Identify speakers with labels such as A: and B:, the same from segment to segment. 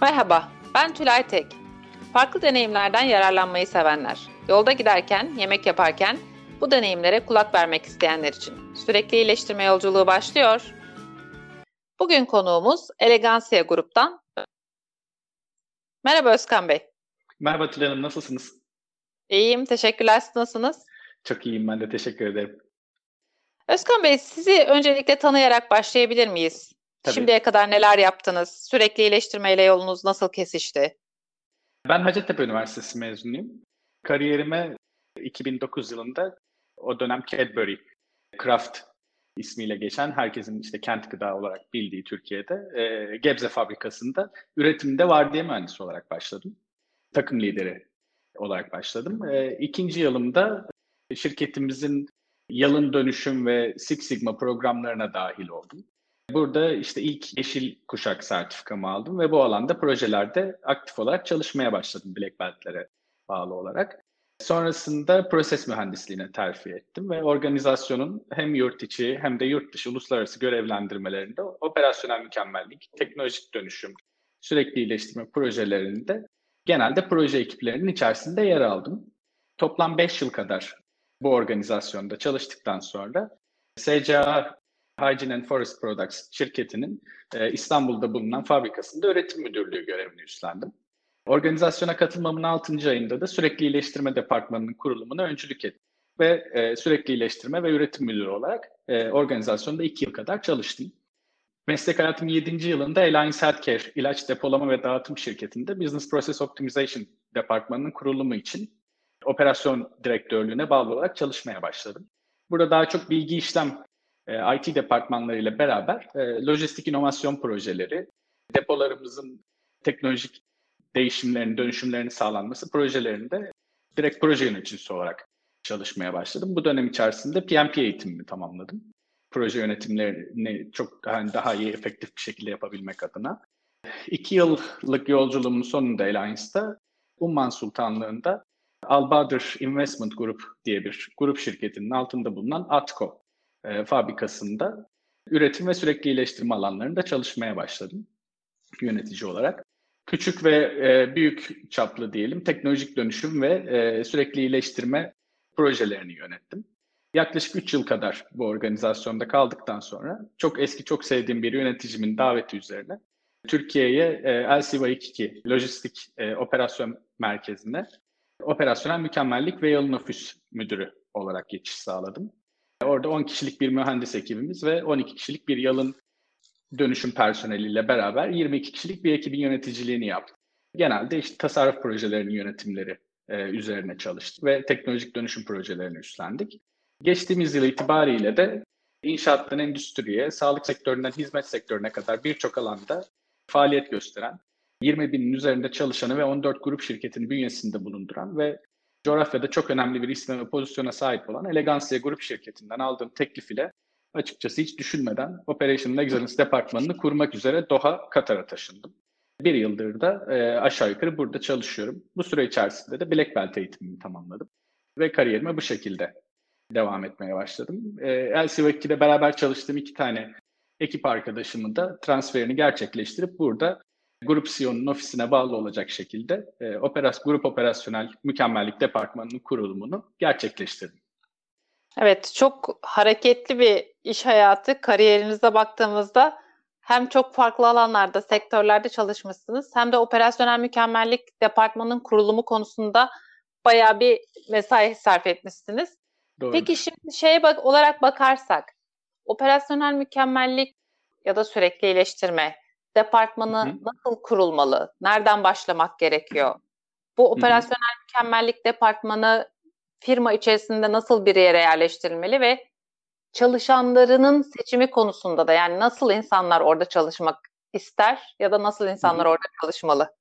A: Merhaba, ben Tülay Tek. Farklı deneyimlerden yararlanmayı sevenler, yolda giderken, yemek yaparken bu deneyimlere kulak vermek isteyenler için sürekli iyileştirme yolculuğu başlıyor. Bugün konuğumuz Elegansia Grup'tan. Merhaba Özkan Bey.
B: Merhaba Tülay Hanım, nasılsınız?
A: İyiyim, teşekkürler. Siz nasılsınız?
B: Çok iyiyim, ben de teşekkür ederim.
A: Özkan Bey, sizi öncelikle tanıyarak başlayabilir miyiz? Tabii. Şimdiye kadar neler yaptınız? Sürekli iyileştirmeyle yolunuz nasıl kesişti?
B: Ben Hacettepe Üniversitesi mezunuyum. Kariyerime 2009 yılında o dönem Cadbury Kraft ismiyle geçen herkesin işte kent gıda olarak bildiği Türkiye'de e, Gebze fabrikasında üretimde vardiya mühendisi olarak başladım. Takım lideri olarak başladım. E, ikinci yılımda şirketimizin yalın dönüşüm ve Six Sigma programlarına dahil oldum. Burada işte ilk yeşil kuşak sertifikamı aldım ve bu alanda projelerde aktif olarak çalışmaya başladım Black Belt'lere bağlı olarak. Sonrasında proses mühendisliğine terfi ettim ve organizasyonun hem yurt içi hem de yurt dışı uluslararası görevlendirmelerinde operasyonel mükemmellik, teknolojik dönüşüm, sürekli iyileştirme projelerinde genelde proje ekiplerinin içerisinde yer aldım. Toplam 5 yıl kadar bu organizasyonda çalıştıktan sonra SCA Hygiene and Forest Products şirketinin e, İstanbul'da bulunan fabrikasında üretim müdürlüğü görevini üstlendim. Organizasyona katılmamın 6. ayında da sürekli iyileştirme departmanının kurulumuna öncülük ettim. Ve e, sürekli iyileştirme ve üretim müdürü olarak e, organizasyonda 2 yıl kadar çalıştım. Meslek hayatımın 7. yılında Alliance Healthcare ilaç depolama ve dağıtım şirketinde Business Process Optimization departmanının kurulumu için operasyon direktörlüğüne bağlı olarak çalışmaya başladım. Burada daha çok bilgi işlem e, IT departmanlarıyla beraber e, lojistik inovasyon projeleri, depolarımızın teknolojik değişimlerin, dönüşümlerin sağlanması projelerinde direkt proje yöneticisi olarak çalışmaya başladım. Bu dönem içerisinde PMP eğitimimi tamamladım. Proje yönetimlerini çok daha, daha iyi, efektif bir şekilde yapabilmek adına. İki yıllık yolculuğumun sonunda Alliance'da Umman Sultanlığı'nda Albadır Investment Group diye bir grup şirketinin altında bulunan Atco e, fabrikasında üretim ve sürekli iyileştirme alanlarında çalışmaya başladım yönetici olarak. Küçük ve e, büyük çaplı diyelim teknolojik dönüşüm ve e, sürekli iyileştirme projelerini yönettim. Yaklaşık 3 yıl kadar bu organizasyonda kaldıktan sonra çok eski çok sevdiğim bir yöneticimin daveti üzerine Türkiye'ye e, LCY2 Lojistik e, Operasyon Merkezi'ne operasyonel mükemmellik ve yolun ofis müdürü olarak geçiş sağladım. Orada 10 kişilik bir mühendis ekibimiz ve 12 kişilik bir yalın dönüşüm personeliyle beraber 22 kişilik bir ekibin yöneticiliğini yaptık. Genelde işte tasarruf projelerinin yönetimleri e, üzerine çalıştık ve teknolojik dönüşüm projelerini üstlendik. Geçtiğimiz yıl itibariyle de inşaattan endüstriye, sağlık sektöründen hizmet sektörüne kadar birçok alanda faaliyet gösteren, 20 binin üzerinde çalışanı ve 14 grup şirketin bünyesinde bulunduran ve coğrafyada çok önemli bir isme ve pozisyona sahip olan Elegansia Grup şirketinden aldığım teklif ile açıkçası hiç düşünmeden Operational Excellence departmanını kurmak üzere Doha, Katar'a taşındım. Bir yıldır da e, aşağı yukarı burada çalışıyorum. Bu süre içerisinde de Black Belt eğitimimi tamamladım. Ve kariyerime bu şekilde devam etmeye başladım. E, LCV2'de beraber çalıştığım iki tane ekip arkadaşımın da transferini gerçekleştirip burada Grup CEO'nun ofisine bağlı olacak şekilde e, operas grup operasyonel mükemmellik departmanının kurulumunu gerçekleştirdim.
A: Evet, çok hareketli bir iş hayatı. Kariyerinize baktığımızda hem çok farklı alanlarda, sektörlerde çalışmışsınız hem de operasyonel mükemmellik departmanının kurulumu konusunda bayağı bir mesai sarf etmişsiniz. Doğru. Peki şimdi şeye bak olarak bakarsak, operasyonel mükemmellik ya da sürekli iyileştirme departmanı Hı-hı. nasıl kurulmalı? Nereden başlamak gerekiyor? Bu operasyonel Hı-hı. mükemmellik departmanı firma içerisinde nasıl bir yere yerleştirilmeli ve çalışanlarının seçimi konusunda da yani nasıl insanlar orada çalışmak ister ya da nasıl insanlar Hı-hı. orada çalışmalı?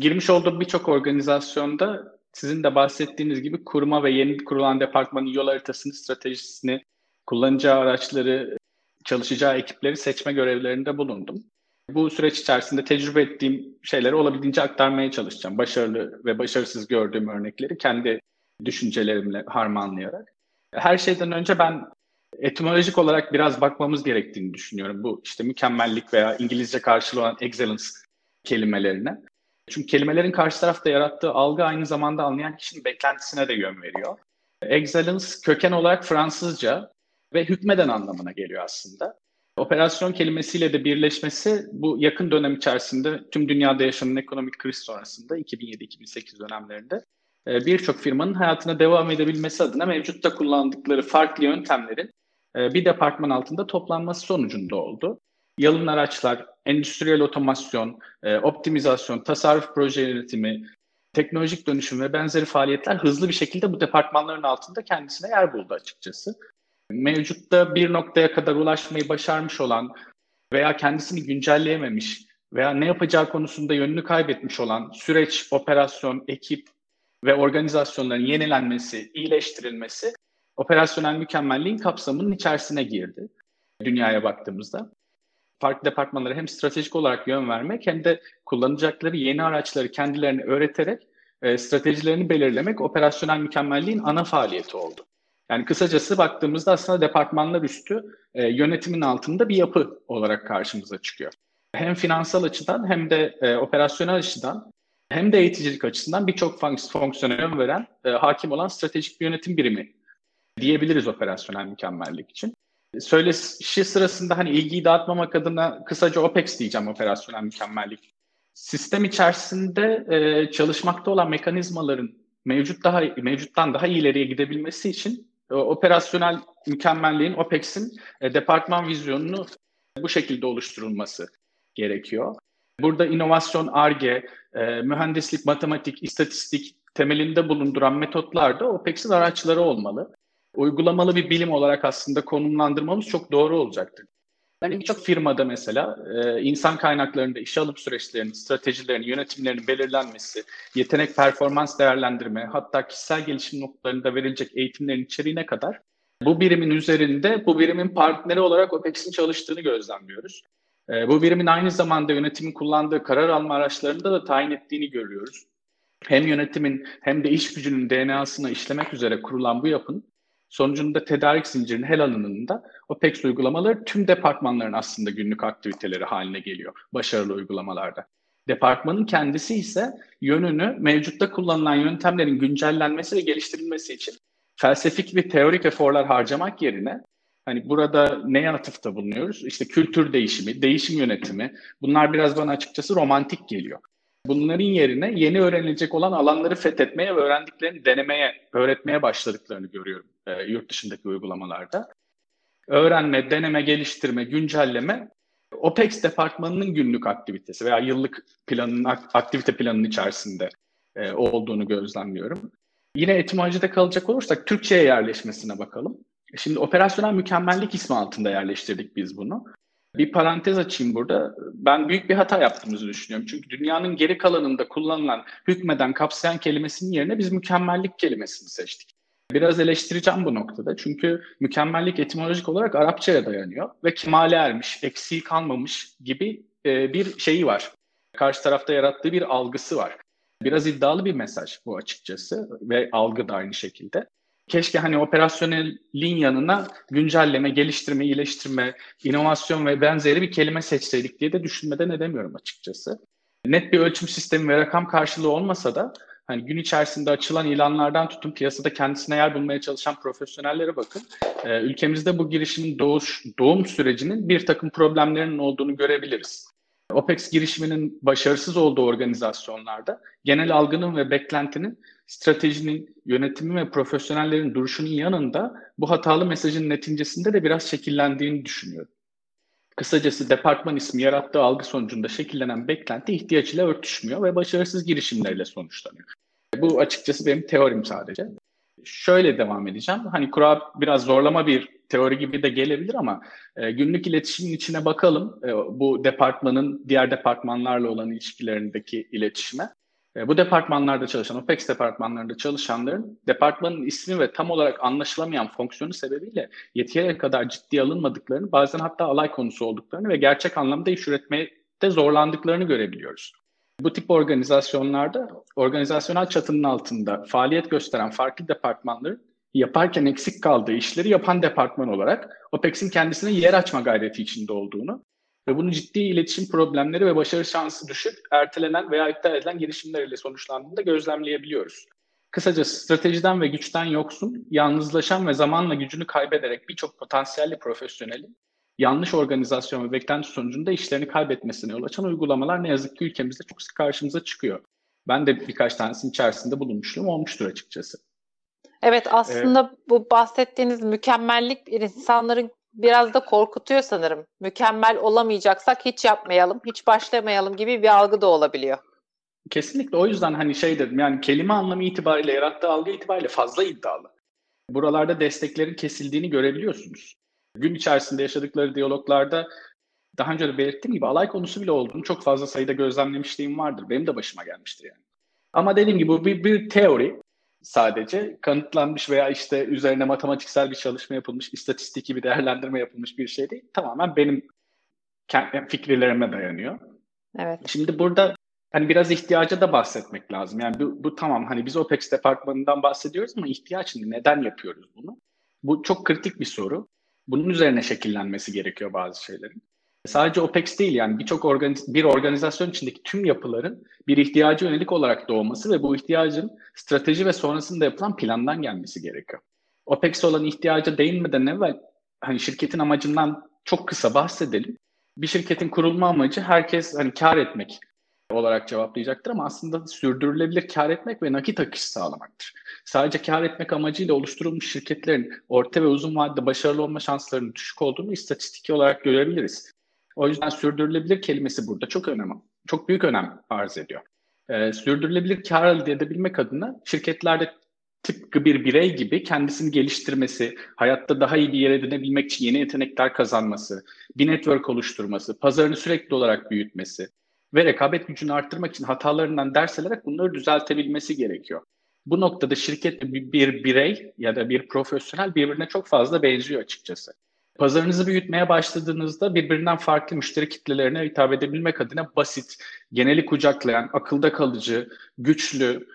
B: Girmiş olduğum birçok organizasyonda sizin de bahsettiğiniz gibi kurma ve yeni kurulan departmanın yol haritasını, stratejisini, kullanacağı araçları, çalışacağı ekipleri seçme görevlerinde bulundum. Bu süreç içerisinde tecrübe ettiğim şeyleri olabildiğince aktarmaya çalışacağım. Başarılı ve başarısız gördüğüm örnekleri kendi düşüncelerimle harmanlayarak. Her şeyden önce ben etimolojik olarak biraz bakmamız gerektiğini düşünüyorum. Bu işte mükemmellik veya İngilizce karşılığı olan excellence kelimelerine. Çünkü kelimelerin karşı tarafta yarattığı algı aynı zamanda anlayan kişinin beklentisine de yön veriyor. Excellence köken olarak Fransızca ve hükmeden anlamına geliyor aslında. Operasyon kelimesiyle de birleşmesi bu yakın dönem içerisinde tüm dünyada yaşanan ekonomik kriz sonrasında 2007-2008 dönemlerinde e, birçok firmanın hayatına devam edebilmesi adına mevcutta kullandıkları farklı yöntemlerin e, bir departman altında toplanması sonucunda oldu. Yalın araçlar, endüstriyel otomasyon, e, optimizasyon, tasarruf proje yönetimi, teknolojik dönüşüm ve benzeri faaliyetler hızlı bir şekilde bu departmanların altında kendisine yer buldu açıkçası. Mevcutta bir noktaya kadar ulaşmayı başarmış olan veya kendisini güncelleyememiş veya ne yapacağı konusunda yönünü kaybetmiş olan süreç, operasyon, ekip ve organizasyonların yenilenmesi, iyileştirilmesi operasyonel mükemmelliğin kapsamının içerisine girdi dünyaya baktığımızda. Farklı departmanlara hem stratejik olarak yön vermek hem de kullanacakları yeni araçları kendilerine öğreterek e, stratejilerini belirlemek operasyonel mükemmelliğin ana faaliyeti oldu. Yani kısacası baktığımızda aslında departmanlar üstü e, yönetimin altında bir yapı olarak karşımıza çıkıyor. Hem finansal açıdan hem de e, operasyonel açıdan hem de eğiticilik açısından birçok fonksiyona yön veren, e, hakim olan stratejik bir yönetim birimi diyebiliriz operasyonel mükemmellik için. Söyleşi sırasında hani ilgiyi dağıtmamak adına kısaca OPEX diyeceğim operasyonel mükemmellik. Sistem içerisinde e, çalışmakta olan mekanizmaların mevcut daha mevcuttan daha ileriye gidebilmesi için operasyonel mükemmelliğin OPEX'in e, departman vizyonunu bu şekilde oluşturulması gerekiyor. Burada inovasyon, ARGE, e, mühendislik, matematik, istatistik temelinde bulunduran metotlar da OPEX'in araçları olmalı. Uygulamalı bir bilim olarak aslında konumlandırmamız çok doğru olacaktır. Yani birçok firmada mesela e, insan kaynaklarında işe alım süreçlerinin, stratejilerinin, yönetimlerinin belirlenmesi, yetenek performans değerlendirme, hatta kişisel gelişim noktalarında verilecek eğitimlerin içeriğine kadar bu birimin üzerinde bu birimin partneri olarak OPEX'in çalıştığını gözlemliyoruz. E, bu birimin aynı zamanda yönetimin kullandığı karar alma araçlarında da tayin ettiğini görüyoruz. Hem yönetimin hem de iş gücünün DNA'sına işlemek üzere kurulan bu yapının sonucunda tedarik zincirinin hel alanında OPEX uygulamaları tüm departmanların aslında günlük aktiviteleri haline geliyor başarılı uygulamalarda. Departmanın kendisi ise yönünü mevcutta kullanılan yöntemlerin güncellenmesi ve geliştirilmesi için felsefik ve teorik eforlar harcamak yerine Hani burada neye atıfta bulunuyoruz? İşte kültür değişimi, değişim yönetimi. Bunlar biraz bana açıkçası romantik geliyor. Bunların yerine yeni öğrenilecek olan alanları fethetmeye ve öğrendiklerini denemeye, öğretmeye başladıklarını görüyorum e, yurt dışındaki uygulamalarda. Öğrenme, deneme, geliştirme, güncelleme OPEX departmanının günlük aktivitesi veya yıllık planın, aktivite planının içerisinde e, olduğunu gözlemliyorum. Yine etimolojide kalacak olursak Türkçe'ye yerleşmesine bakalım. Şimdi operasyonel mükemmellik ismi altında yerleştirdik biz bunu. Bir parantez açayım burada. Ben büyük bir hata yaptığımızı düşünüyorum. Çünkü dünyanın geri kalanında kullanılan hükmeden, kapsayan kelimesinin yerine biz mükemmellik kelimesini seçtik. Biraz eleştireceğim bu noktada. Çünkü mükemmellik etimolojik olarak Arapçaya dayanıyor ve kemale ermiş, eksiği kalmamış gibi e, bir şeyi var. Karşı tarafta yarattığı bir algısı var. Biraz iddialı bir mesaj bu açıkçası ve algı da aynı şekilde. Keşke hani operasyonelin yanına güncelleme, geliştirme, iyileştirme, inovasyon ve benzeri bir kelime seçseydik diye de düşünmeden edemiyorum açıkçası. Net bir ölçüm sistemi ve rakam karşılığı olmasa da hani gün içerisinde açılan ilanlardan tutun piyasada kendisine yer bulmaya çalışan profesyonellere bakın. Ee, ülkemizde bu girişimin doğuş, doğum sürecinin bir takım problemlerinin olduğunu görebiliriz. OPEX girişiminin başarısız olduğu organizasyonlarda genel algının ve beklentinin stratejinin, yönetimi ve profesyonellerin duruşunun yanında bu hatalı mesajın neticesinde de biraz şekillendiğini düşünüyorum. Kısacası departman ismi yarattığı algı sonucunda şekillenen beklenti ihtiyaç ile örtüşmüyor ve başarısız girişimlerle sonuçlanıyor. Bu açıkçası benim teorim sadece. Şöyle devam edeceğim. Hani kura biraz zorlama bir teori gibi de gelebilir ama e, günlük iletişimin içine bakalım. E, bu departmanın diğer departmanlarla olan ilişkilerindeki iletişime. E, bu departmanlarda çalışan, OPEX departmanlarında çalışanların departmanın ismi ve tam olarak anlaşılamayan fonksiyonu sebebiyle yeteri kadar ciddiye alınmadıklarını, bazen hatta alay konusu olduklarını ve gerçek anlamda iş üretmede zorlandıklarını görebiliyoruz. Bu tip organizasyonlarda organizasyonel çatının altında faaliyet gösteren farklı departmanların yaparken eksik kaldığı işleri yapan departman olarak OPEX'in kendisine yer açma gayreti içinde olduğunu Ve bunu ciddi iletişim problemleri ve başarı şansı düşük, ertelenen veya iptal edilen girişimler sonuçlandığında gözlemleyebiliyoruz. Kısaca stratejiden ve güçten yoksun, yalnızlaşan ve zamanla gücünü kaybederek birçok potansiyelli profesyonelin yanlış organizasyon ve beklenti sonucunda işlerini kaybetmesine yol açan uygulamalar ne yazık ki ülkemizde çok sık karşımıza çıkıyor. Ben de birkaç tanesinin içerisinde bulunmuşluğum olmuştur açıkçası.
A: Evet aslında evet. bu bahsettiğiniz mükemmellik insanların biraz da korkutuyor sanırım. Mükemmel olamayacaksak hiç yapmayalım, hiç başlamayalım gibi bir algı da olabiliyor.
B: Kesinlikle o yüzden hani şey dedim yani kelime anlamı itibariyle yarattığı algı itibariyle fazla iddialı. Buralarda desteklerin kesildiğini görebiliyorsunuz. Gün içerisinde yaşadıkları diyaloglarda daha önce de belirttiğim gibi alay konusu bile olduğunu çok fazla sayıda gözlemlemişliğim vardır. Benim de başıma gelmiştir yani. Ama dediğim gibi bu bir, bir teori sadece kanıtlanmış veya işte üzerine matematiksel bir çalışma yapılmış, istatistiki bir değerlendirme yapılmış bir şey değil. Tamamen benim fikirlerime dayanıyor.
A: Evet.
B: Şimdi burada hani biraz ihtiyaca da bahsetmek lazım. Yani bu, bu tamam hani biz OPEX departmanından bahsediyoruz ama ihtiyaç ne? Neden yapıyoruz bunu? Bu çok kritik bir soru. Bunun üzerine şekillenmesi gerekiyor bazı şeylerin. Sadece OPEX değil yani birçok organiz bir organizasyon içindeki tüm yapıların bir ihtiyacı yönelik olarak doğması ve bu ihtiyacın strateji ve sonrasında yapılan plandan gelmesi gerekiyor. OPEX olan ihtiyaca değinmeden evvel hani şirketin amacından çok kısa bahsedelim. Bir şirketin kurulma amacı herkes hani kar etmek olarak cevaplayacaktır ama aslında sürdürülebilir kar etmek ve nakit akışı sağlamaktır. Sadece kar etmek amacıyla oluşturulmuş şirketlerin orta ve uzun vadede başarılı olma şanslarının düşük olduğunu istatistiki olarak görebiliriz. O yüzden sürdürülebilir kelimesi burada çok önemli, çok büyük önem arz ediyor. Ee, sürdürülebilir kar elde edebilmek adına şirketlerde tıpkı bir birey gibi kendisini geliştirmesi, hayatta daha iyi bir yer edinebilmek için yeni yetenekler kazanması, bir network oluşturması, pazarını sürekli olarak büyütmesi ve rekabet gücünü arttırmak için hatalarından ders alarak bunları düzeltebilmesi gerekiyor. Bu noktada şirket bir birey ya da bir profesyonel birbirine çok fazla benziyor açıkçası. Pazarınızı büyütmeye başladığınızda birbirinden farklı müşteri kitlelerine hitap edebilmek adına basit, geneli kucaklayan, akılda kalıcı, güçlü,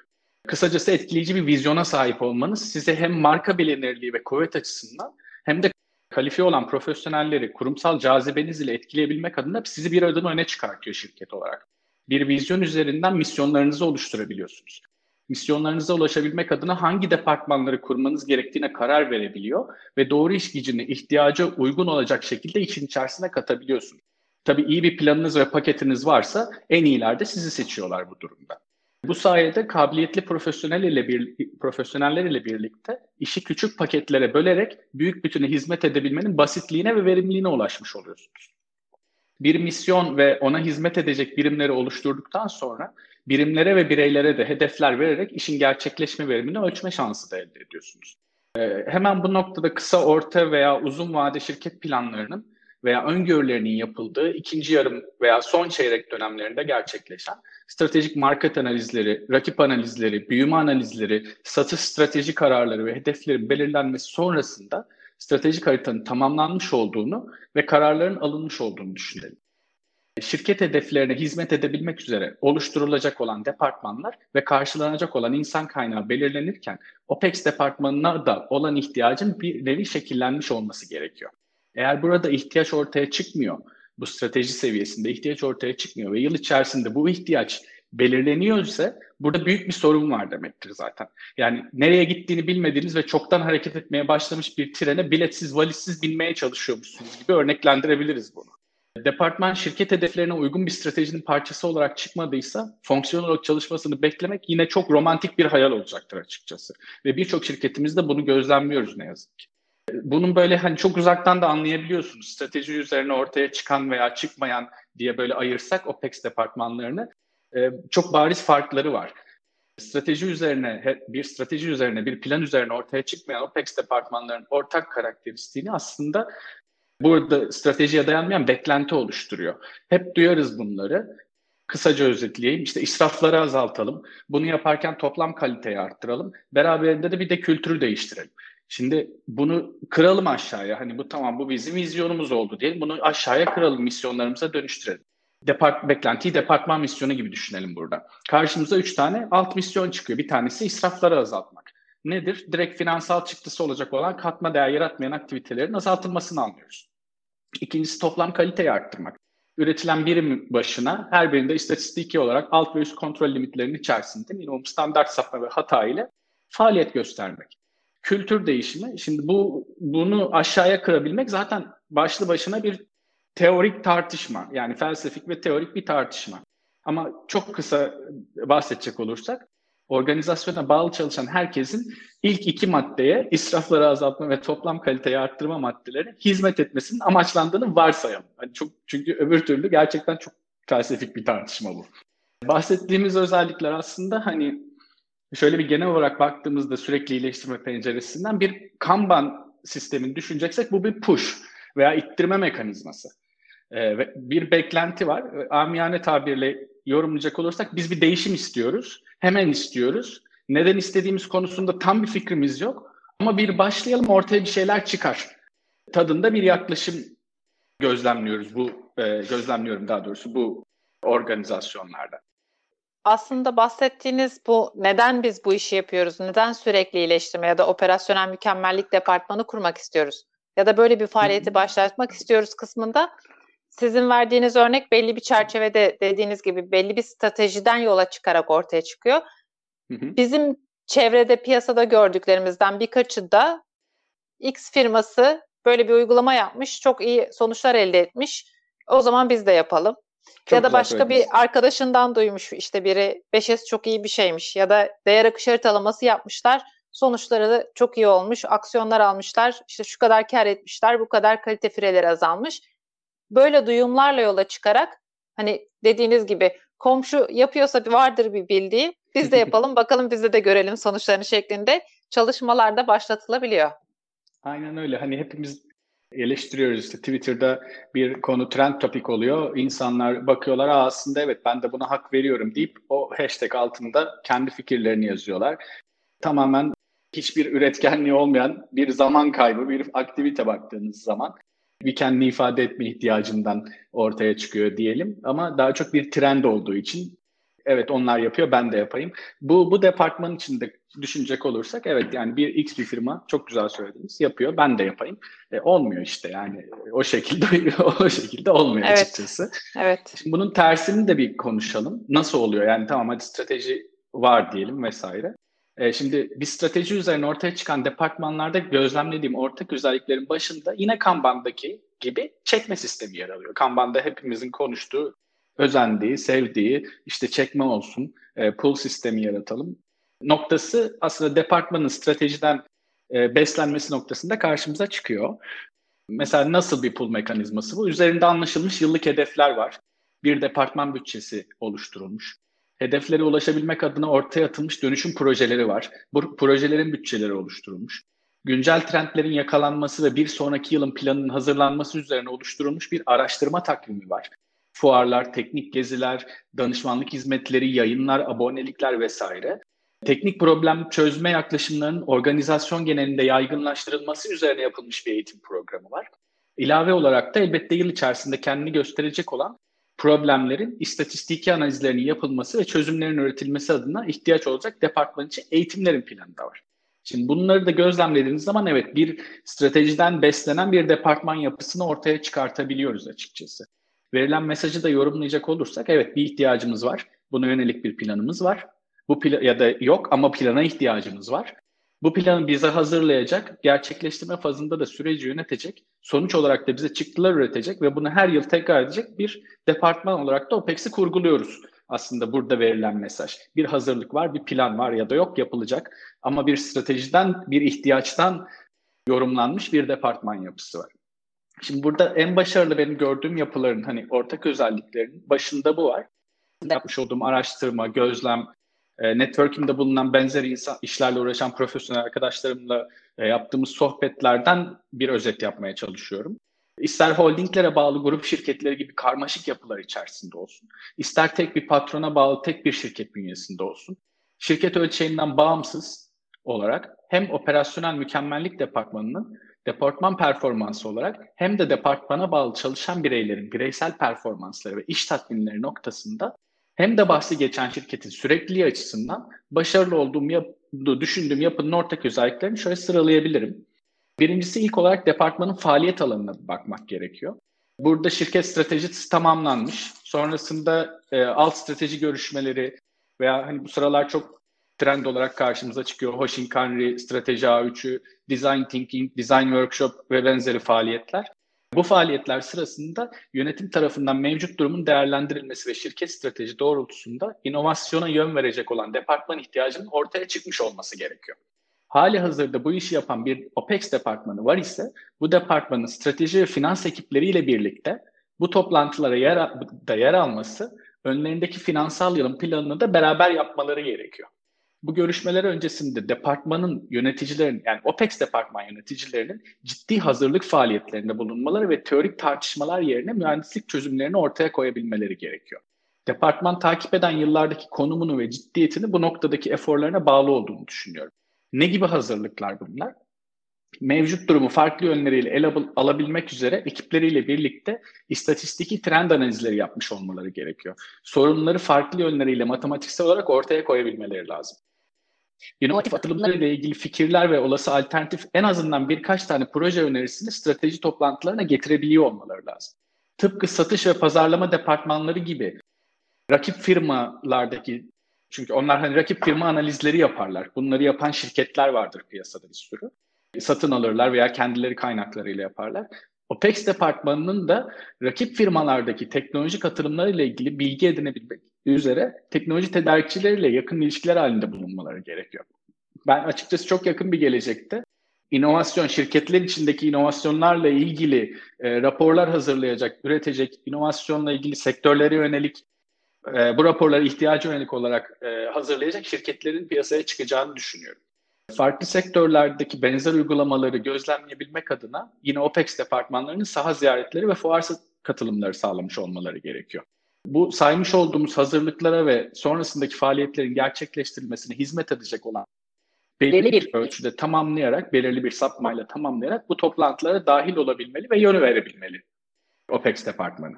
B: kısacası etkileyici bir vizyona sahip olmanız size hem marka bilinirliği ve kuvvet açısından hem de kalifiye olan profesyonelleri kurumsal cazibeniz ile etkileyebilmek adına sizi bir adım öne çıkartıyor şirket olarak. Bir vizyon üzerinden misyonlarınızı oluşturabiliyorsunuz misyonlarınıza ulaşabilmek adına hangi departmanları kurmanız gerektiğine karar verebiliyor ve doğru iş gücünü ihtiyaca uygun olacak şekilde için içerisine katabiliyorsunuz. Tabii iyi bir planınız ve paketiniz varsa en iyiler de sizi seçiyorlar bu durumda. Bu sayede kabiliyetli profesyonel ile bir, profesyoneller ile birlikte işi küçük paketlere bölerek büyük bütüne hizmet edebilmenin basitliğine ve verimliliğine ulaşmış oluyorsunuz. Bir misyon ve ona hizmet edecek birimleri oluşturduktan sonra birimlere ve bireylere de hedefler vererek işin gerçekleşme verimini ölçme şansı da elde ediyorsunuz. Ee, hemen bu noktada kısa, orta veya uzun vade şirket planlarının veya öngörülerinin yapıldığı ikinci yarım veya son çeyrek dönemlerinde gerçekleşen stratejik market analizleri, rakip analizleri, büyüme analizleri, satış strateji kararları ve hedeflerin belirlenmesi sonrasında stratejik haritanın tamamlanmış olduğunu ve kararların alınmış olduğunu düşünelim şirket hedeflerine hizmet edebilmek üzere oluşturulacak olan departmanlar ve karşılanacak olan insan kaynağı belirlenirken OPEX departmanına da olan ihtiyacın bir nevi şekillenmiş olması gerekiyor. Eğer burada ihtiyaç ortaya çıkmıyor, bu strateji seviyesinde ihtiyaç ortaya çıkmıyor ve yıl içerisinde bu ihtiyaç belirleniyorsa burada büyük bir sorun var demektir zaten. Yani nereye gittiğini bilmediğiniz ve çoktan hareket etmeye başlamış bir trene biletsiz, valizsiz binmeye çalışıyormuşsunuz gibi örneklendirebiliriz bunu. Departman şirket hedeflerine uygun bir stratejinin parçası olarak çıkmadıysa fonksiyon olarak çalışmasını beklemek yine çok romantik bir hayal olacaktır açıkçası. Ve birçok şirketimizde bunu gözlemliyoruz ne yazık ki. Bunun böyle hani çok uzaktan da anlayabiliyorsunuz. Strateji üzerine ortaya çıkan veya çıkmayan diye böyle ayırsak OPEX departmanlarını e, çok bariz farkları var. Strateji üzerine, bir strateji üzerine, bir plan üzerine ortaya çıkmayan OPEX departmanların ortak karakteristiğini aslında burada stratejiye dayanmayan beklenti oluşturuyor. Hep duyarız bunları. Kısaca özetleyeyim. İşte israfları azaltalım. Bunu yaparken toplam kaliteyi arttıralım. Beraberinde de bir de kültürü değiştirelim. Şimdi bunu kıralım aşağıya. Hani bu tamam bu bizim vizyonumuz oldu diyelim. Bunu aşağıya kıralım, misyonlarımıza dönüştürelim. Depart beklentiyi departman misyonu gibi düşünelim burada. Karşımıza üç tane alt misyon çıkıyor. Bir tanesi israfları azaltmak. Nedir? Direkt finansal çıktısı olacak olan katma değer yaratmayan aktivitelerin azaltılmasını anlıyoruz. İkincisi toplam kaliteyi arttırmak. üretilen birim başına her birinde istatistiki olarak alt ve üst kontrol limitlerinin içerisinde minimum standart sapma ve hata ile faaliyet göstermek. Kültür değişimi, şimdi bu bunu aşağıya kırabilmek zaten başlı başına bir teorik tartışma. Yani felsefik ve teorik bir tartışma. Ama çok kısa bahsedecek olursak, organizasyona bağlı çalışan herkesin ilk iki maddeye israfları azaltma ve toplam kaliteyi arttırma maddeleri hizmet etmesinin amaçlandığını varsayalım. Yani çok çünkü öbür türlü gerçekten çok felsefik bir tartışma bu. Bahsettiğimiz özellikler aslında hani şöyle bir genel olarak baktığımızda sürekli iyileştirme penceresinden bir Kanban sistemini düşüneceksek bu bir push veya ittirme mekanizması. Ee, bir beklenti var. Amiyane tabirle yorumlayacak olursak biz bir değişim istiyoruz. Hemen istiyoruz. Neden istediğimiz konusunda tam bir fikrimiz yok. Ama bir başlayalım ortaya bir şeyler çıkar. Tadında bir yaklaşım gözlemliyoruz bu e, gözlemliyorum daha doğrusu bu organizasyonlarda.
A: Aslında bahsettiğiniz bu neden biz bu işi yapıyoruz? Neden sürekli iyileştirme ya da operasyonel mükemmellik departmanı kurmak istiyoruz? Ya da böyle bir faaliyeti başlatmak istiyoruz kısmında sizin verdiğiniz örnek belli bir çerçevede dediğiniz gibi belli bir stratejiden yola çıkarak ortaya çıkıyor. Hı hı. Bizim çevrede piyasada gördüklerimizden birkaçı da X firması böyle bir uygulama yapmış, çok iyi sonuçlar elde etmiş. O zaman biz de yapalım. Çok ya da başka bir arkadaşından duymuş işte biri 5S çok iyi bir şeymiş ya da değer akış haritalaması yapmışlar. Sonuçları da çok iyi olmuş. Aksiyonlar almışlar. İşte şu kadar kar etmişler, bu kadar kalite fireleri azalmış böyle duyumlarla yola çıkarak hani dediğiniz gibi komşu yapıyorsa vardır bir bildiği biz de yapalım bakalım bizde de görelim sonuçlarını şeklinde çalışmalarda başlatılabiliyor.
B: Aynen öyle. Hani hepimiz eleştiriyoruz işte Twitter'da bir konu trend topik oluyor. İnsanlar bakıyorlar Aa, aslında evet ben de buna hak veriyorum deyip o hashtag altında kendi fikirlerini yazıyorlar. Tamamen hiçbir üretkenliği olmayan bir zaman kaybı, bir aktivite baktığınız zaman bir kendini ifade etme ihtiyacından ortaya çıkıyor diyelim. Ama daha çok bir trend olduğu için evet onlar yapıyor ben de yapayım. Bu bu departman içinde düşünecek olursak evet yani bir X bir firma çok güzel söylediniz yapıyor ben de yapayım. E, olmuyor işte yani o şekilde o şekilde olmuyor evet. açıkçası.
A: Evet.
B: Şimdi bunun tersini de bir konuşalım. Nasıl oluyor? Yani tamam hadi strateji var diyelim vesaire. E, şimdi bir strateji üzerine ortaya çıkan departmanlarda gözlemlediğim ortak özelliklerin başında yine Kanban'daki gibi çekme sistemi yer alıyor. Kanban'da hepimizin konuştuğu, özendiği, sevdiği işte çekme olsun, e, pull sistemi yaratalım. Noktası aslında departmanın stratejiden e, beslenmesi noktasında karşımıza çıkıyor. Mesela nasıl bir pull mekanizması bu? Üzerinde anlaşılmış yıllık hedefler var. Bir departman bütçesi oluşturulmuş hedeflere ulaşabilmek adına ortaya atılmış dönüşüm projeleri var. Bu projelerin bütçeleri oluşturulmuş. Güncel trendlerin yakalanması ve bir sonraki yılın planının hazırlanması üzerine oluşturulmuş bir araştırma takvimi var. Fuarlar, teknik geziler, danışmanlık hizmetleri, yayınlar, abonelikler vesaire. Teknik problem çözme yaklaşımlarının organizasyon genelinde yaygınlaştırılması üzerine yapılmış bir eğitim programı var. İlave olarak da elbette yıl içerisinde kendini gösterecek olan problemlerin istatistiki analizlerinin yapılması ve çözümlerin üretilmesi adına ihtiyaç olacak departman için eğitimlerin planı da var. Şimdi bunları da gözlemlediğiniz zaman evet bir stratejiden beslenen bir departman yapısını ortaya çıkartabiliyoruz açıkçası. Verilen mesajı da yorumlayacak olursak evet bir ihtiyacımız var. Buna yönelik bir planımız var. Bu plan ya da yok ama plana ihtiyacımız var. Bu planı bize hazırlayacak, gerçekleştirme fazında da süreci yönetecek, sonuç olarak da bize çıktılar üretecek ve bunu her yıl tekrar edecek bir departman olarak da OPEX'i kurguluyoruz. Aslında burada verilen mesaj. Bir hazırlık var, bir plan var ya da yok yapılacak ama bir stratejiden, bir ihtiyaçtan yorumlanmış bir departman yapısı var. Şimdi burada en başarılı benim gördüğüm yapıların hani ortak özelliklerinin başında bu var. Yapmış olduğum araştırma, gözlem, e, network'imde bulunan benzer insan, işlerle uğraşan profesyonel arkadaşlarımla e, yaptığımız sohbetlerden bir özet yapmaya çalışıyorum. İster holdinglere bağlı grup şirketleri gibi karmaşık yapılar içerisinde olsun, ister tek bir patrona bağlı tek bir şirket bünyesinde olsun, şirket ölçeğinden bağımsız olarak hem operasyonel mükemmellik departmanının departman performansı olarak hem de departmana bağlı çalışan bireylerin bireysel performansları ve iş tatminleri noktasında hem de bahsi geçen şirketin sürekliliği açısından başarılı olduğum yap düşündüğüm yapının ortak özelliklerini şöyle sıralayabilirim. Birincisi ilk olarak departmanın faaliyet alanına bakmak gerekiyor. Burada şirket stratejisi tamamlanmış. Sonrasında e, alt strateji görüşmeleri veya hani bu sıralar çok trend olarak karşımıza çıkıyor. Hoshinkanri, Strateji A3'ü, Design Thinking, Design Workshop ve benzeri faaliyetler. Bu faaliyetler sırasında yönetim tarafından mevcut durumun değerlendirilmesi ve şirket strateji doğrultusunda inovasyona yön verecek olan departman ihtiyacının ortaya çıkmış olması gerekiyor. Hali hazırda bu işi yapan bir OPEX departmanı var ise bu departmanın strateji ve finans ekipleriyle birlikte bu toplantılara yer, da yer alması önlerindeki finansal yılın planını da beraber yapmaları gerekiyor. Bu görüşmeler öncesinde departmanın yöneticilerin yani OPEX departman yöneticilerinin ciddi hazırlık faaliyetlerinde bulunmaları ve teorik tartışmalar yerine mühendislik çözümlerini ortaya koyabilmeleri gerekiyor. Departman takip eden yıllardaki konumunu ve ciddiyetini bu noktadaki eforlarına bağlı olduğunu düşünüyorum. Ne gibi hazırlıklar bunlar? Mevcut durumu farklı yönleriyle ele alabilmek üzere ekipleriyle birlikte istatistiki trend analizleri yapmış olmaları gerekiyor. Sorunları farklı yönleriyle matematiksel olarak ortaya koyabilmeleri lazım. İnovatif atılımlarıyla ilgili fikirler ve olası alternatif en azından birkaç tane proje önerisini strateji toplantılarına getirebiliyor olmaları lazım. Tıpkı satış ve pazarlama departmanları gibi rakip firmalardaki çünkü onlar hani rakip firma analizleri yaparlar. Bunları yapan şirketler vardır piyasada bir sürü. Satın alırlar veya kendileri kaynaklarıyla yaparlar. OPEX departmanının da rakip firmalardaki teknolojik atılımlarıyla ilgili bilgi edinebilmek üzere teknoloji tedarikçileriyle yakın ilişkiler halinde bulunmaları gerekiyor. Ben açıkçası çok yakın bir gelecekte inovasyon, şirketler içindeki inovasyonlarla ilgili e, raporlar hazırlayacak, üretecek, inovasyonla ilgili sektörlere yönelik e, bu raporlara ihtiyacı yönelik olarak e, hazırlayacak şirketlerin piyasaya çıkacağını düşünüyorum. Farklı sektörlerdeki benzer uygulamaları gözlemleyebilmek adına yine OPEX departmanlarının saha ziyaretleri ve fuar katılımları sağlamış olmaları gerekiyor. Bu saymış olduğumuz hazırlıklara ve sonrasındaki faaliyetlerin gerçekleştirilmesine hizmet edecek olan belirli bir ölçüde tamamlayarak, belirli bir sapmayla tamamlayarak bu toplantılara dahil olabilmeli ve yönü verebilmeli OPEX departmanı.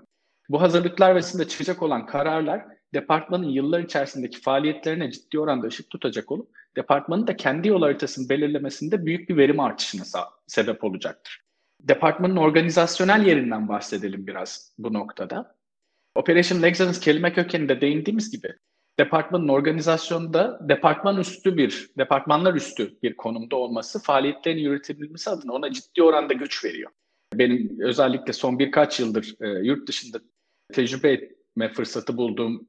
B: Bu hazırlıklar vesile çıkacak olan kararlar departmanın yıllar içerisindeki faaliyetlerine ciddi oranda ışık tutacak olup departmanın da kendi yol haritasını belirlemesinde büyük bir verim artışına sebep olacaktır. Departmanın organizasyonel yerinden bahsedelim biraz bu noktada. Operational Excellence kelime kökeninde değindiğimiz gibi departmanın organizasyonda departman üstü bir, departmanlar üstü bir konumda olması faaliyetlerin yürütebilmesi adına ona ciddi oranda güç veriyor. Benim özellikle son birkaç yıldır e, yurt dışında tecrübe etme fırsatı bulduğum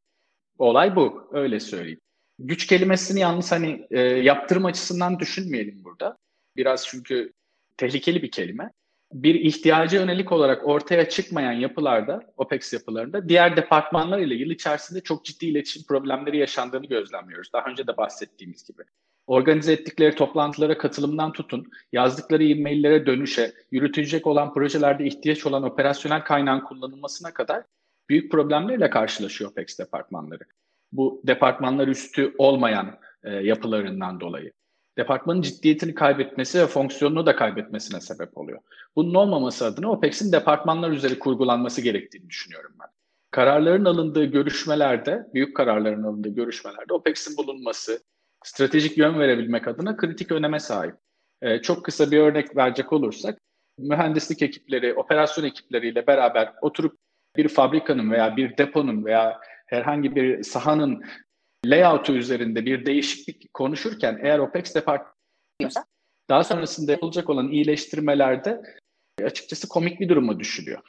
B: olay bu. Öyle söyleyeyim. Güç kelimesini yalnız hani e, yaptırım açısından düşünmeyelim burada. Biraz çünkü tehlikeli bir kelime. Bir ihtiyaca yönelik olarak ortaya çıkmayan yapılarda, OPEX yapılarında diğer departmanlar ile yıl içerisinde çok ciddi iletişim problemleri yaşandığını gözlemliyoruz. Daha önce de bahsettiğimiz gibi. Organize ettikleri toplantılara katılımdan tutun, yazdıkları e-maillere dönüşe, yürütülecek olan projelerde ihtiyaç olan operasyonel kaynağın kullanılmasına kadar büyük problemlerle karşılaşıyor OPEX departmanları. Bu departmanlar üstü olmayan e, yapılarından dolayı. Departmanın ciddiyetini kaybetmesi ve fonksiyonunu da kaybetmesine sebep oluyor. Bunun olmaması adına OPEX'in departmanlar üzeri kurgulanması gerektiğini düşünüyorum ben. Kararların alındığı görüşmelerde, büyük kararların alındığı görüşmelerde OPEX'in bulunması, stratejik yön verebilmek adına kritik öneme sahip. Ee, çok kısa bir örnek verecek olursak, mühendislik ekipleri, operasyon ekipleriyle beraber oturup bir fabrikanın veya bir deponun veya herhangi bir sahanın layout'u üzerinde bir değişiklik konuşurken eğer OPEX departmanı daha sonrasında yapılacak olan iyileştirmelerde açıkçası komik bir duruma düşülüyor.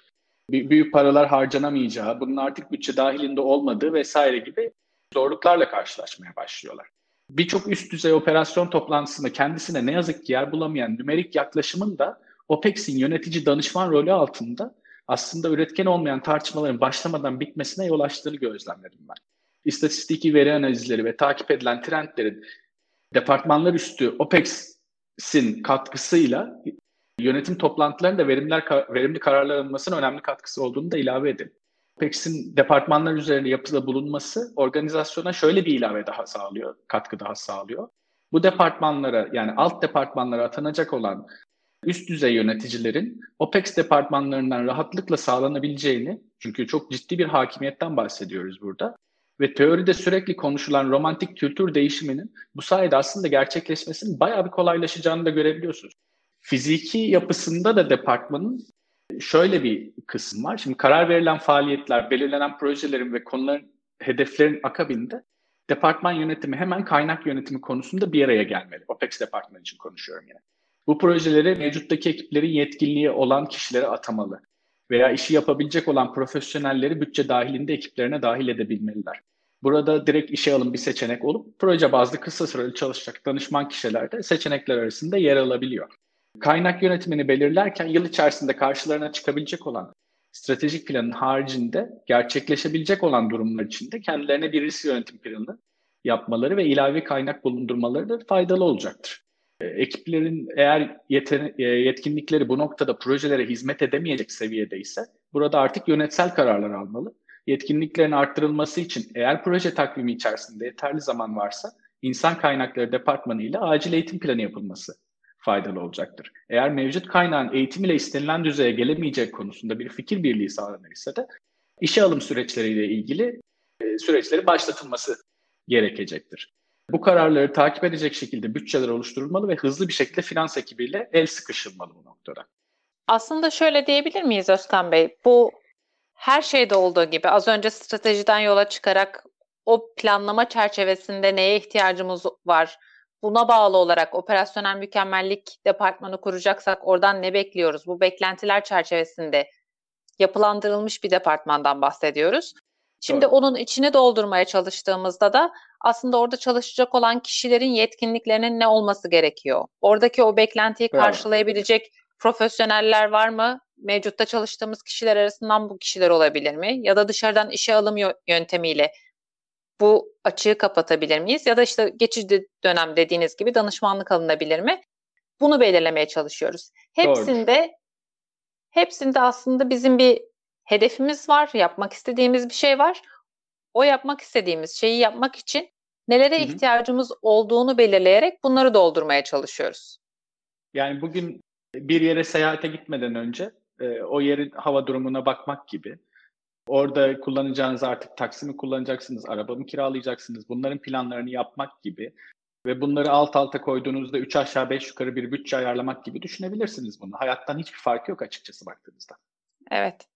B: Büyük paralar harcanamayacağı, bunun artık bütçe dahilinde olmadığı vesaire gibi zorluklarla karşılaşmaya başlıyorlar. Birçok üst düzey operasyon toplantısında kendisine ne yazık ki yer bulamayan nümerik yaklaşımın da OPEX'in yönetici danışman rolü altında aslında üretken olmayan tartışmaların başlamadan bitmesine yol açtığını gözlemledim ben. İstatistiki veri analizleri ve takip edilen trendlerin departmanlar üstü OPEX'in katkısıyla yönetim toplantılarında verimler, verimli kararlar alınmasının önemli katkısı olduğunu da ilave edin. OPEX'in departmanlar üzerinde yapıda bulunması organizasyona şöyle bir ilave daha sağlıyor, katkı daha sağlıyor. Bu departmanlara yani alt departmanlara atanacak olan üst düzey yöneticilerin OPEX departmanlarından rahatlıkla sağlanabileceğini, çünkü çok ciddi bir hakimiyetten bahsediyoruz burada ve teoride sürekli konuşulan romantik kültür değişiminin bu sayede aslında gerçekleşmesinin bayağı bir kolaylaşacağını da görebiliyorsunuz. Fiziki yapısında da departmanın Şöyle bir kısım var. Şimdi karar verilen faaliyetler, belirlenen projelerin ve konuların, hedeflerin akabinde departman yönetimi hemen kaynak yönetimi konusunda bir araya gelmeli. OPEX departmanı için konuşuyorum yine. Bu projeleri mevcuttaki ekiplerin yetkinliği olan kişilere atamalı veya işi yapabilecek olan profesyonelleri bütçe dahilinde ekiplerine dahil edebilmeliler. Burada direkt işe alım bir seçenek olup proje bazlı kısa süreli çalışacak danışman kişiler de seçenekler arasında yer alabiliyor. Kaynak yönetimini belirlerken yıl içerisinde karşılarına çıkabilecek olan stratejik planın haricinde gerçekleşebilecek olan durumlar içinde kendilerine bir risk yönetim planı yapmaları ve ilave kaynak bulundurmaları da faydalı olacaktır. E, ekiplerin eğer yeten- e, yetkinlikleri bu noktada projelere hizmet edemeyecek seviyede ise burada artık yönetsel kararlar almalı. Yetkinliklerin arttırılması için eğer proje takvimi içerisinde yeterli zaman varsa insan kaynakları departmanı ile acil eğitim planı yapılması faydalı olacaktır. Eğer mevcut kaynağın eğitim ile istenilen düzeye gelemeyecek konusunda bir fikir birliği sağlanır ise de işe alım süreçleriyle ilgili e, süreçleri başlatılması gerekecektir. Bu kararları takip edecek şekilde bütçeler oluşturulmalı ve hızlı bir şekilde finans ekibiyle el sıkışılmalı bu noktada.
A: Aslında şöyle diyebilir miyiz Özkan Bey? Bu her şeyde olduğu gibi az önce stratejiden yola çıkarak o planlama çerçevesinde neye ihtiyacımız var? Buna bağlı olarak operasyonel mükemmellik departmanı kuracaksak oradan ne bekliyoruz? Bu beklentiler çerçevesinde yapılandırılmış bir departmandan bahsediyoruz. Şimdi
B: Doğru.
A: onun içini doldurmaya çalıştığımızda da aslında orada çalışacak olan kişilerin yetkinliklerinin ne olması gerekiyor? Oradaki o beklentiyi karşılayabilecek profesyoneller var mı? Mevcutta çalıştığımız kişiler arasından bu kişiler olabilir mi? Ya da dışarıdan işe alım yö- yöntemiyle bu açığı kapatabilir miyiz? Ya da işte geçici dönem dediğiniz gibi danışmanlık alınabilir mi? Bunu belirlemeye çalışıyoruz. Hepsinde hepsinde aslında bizim bir hedefimiz var, yapmak istediğimiz bir şey var. O yapmak istediğimiz şeyi yapmak için nelere
B: Hı hı.
A: ihtiyacımız olduğunu belirleyerek bunları doldurmaya çalışıyoruz.
B: Yani bugün bir yere seyahate gitmeden önce e, o yerin hava durumuna bakmak gibi. Orada kullanacağınız artık taksi mi kullanacaksınız, araba mı kiralayacaksınız? Bunların planlarını yapmak gibi ve bunları alt alta koyduğunuzda 3 aşağı 5 yukarı bir bütçe ayarlamak gibi düşünebilirsiniz bunu. Hayattan hiçbir farkı yok açıkçası baktığınızda.
A: Evet.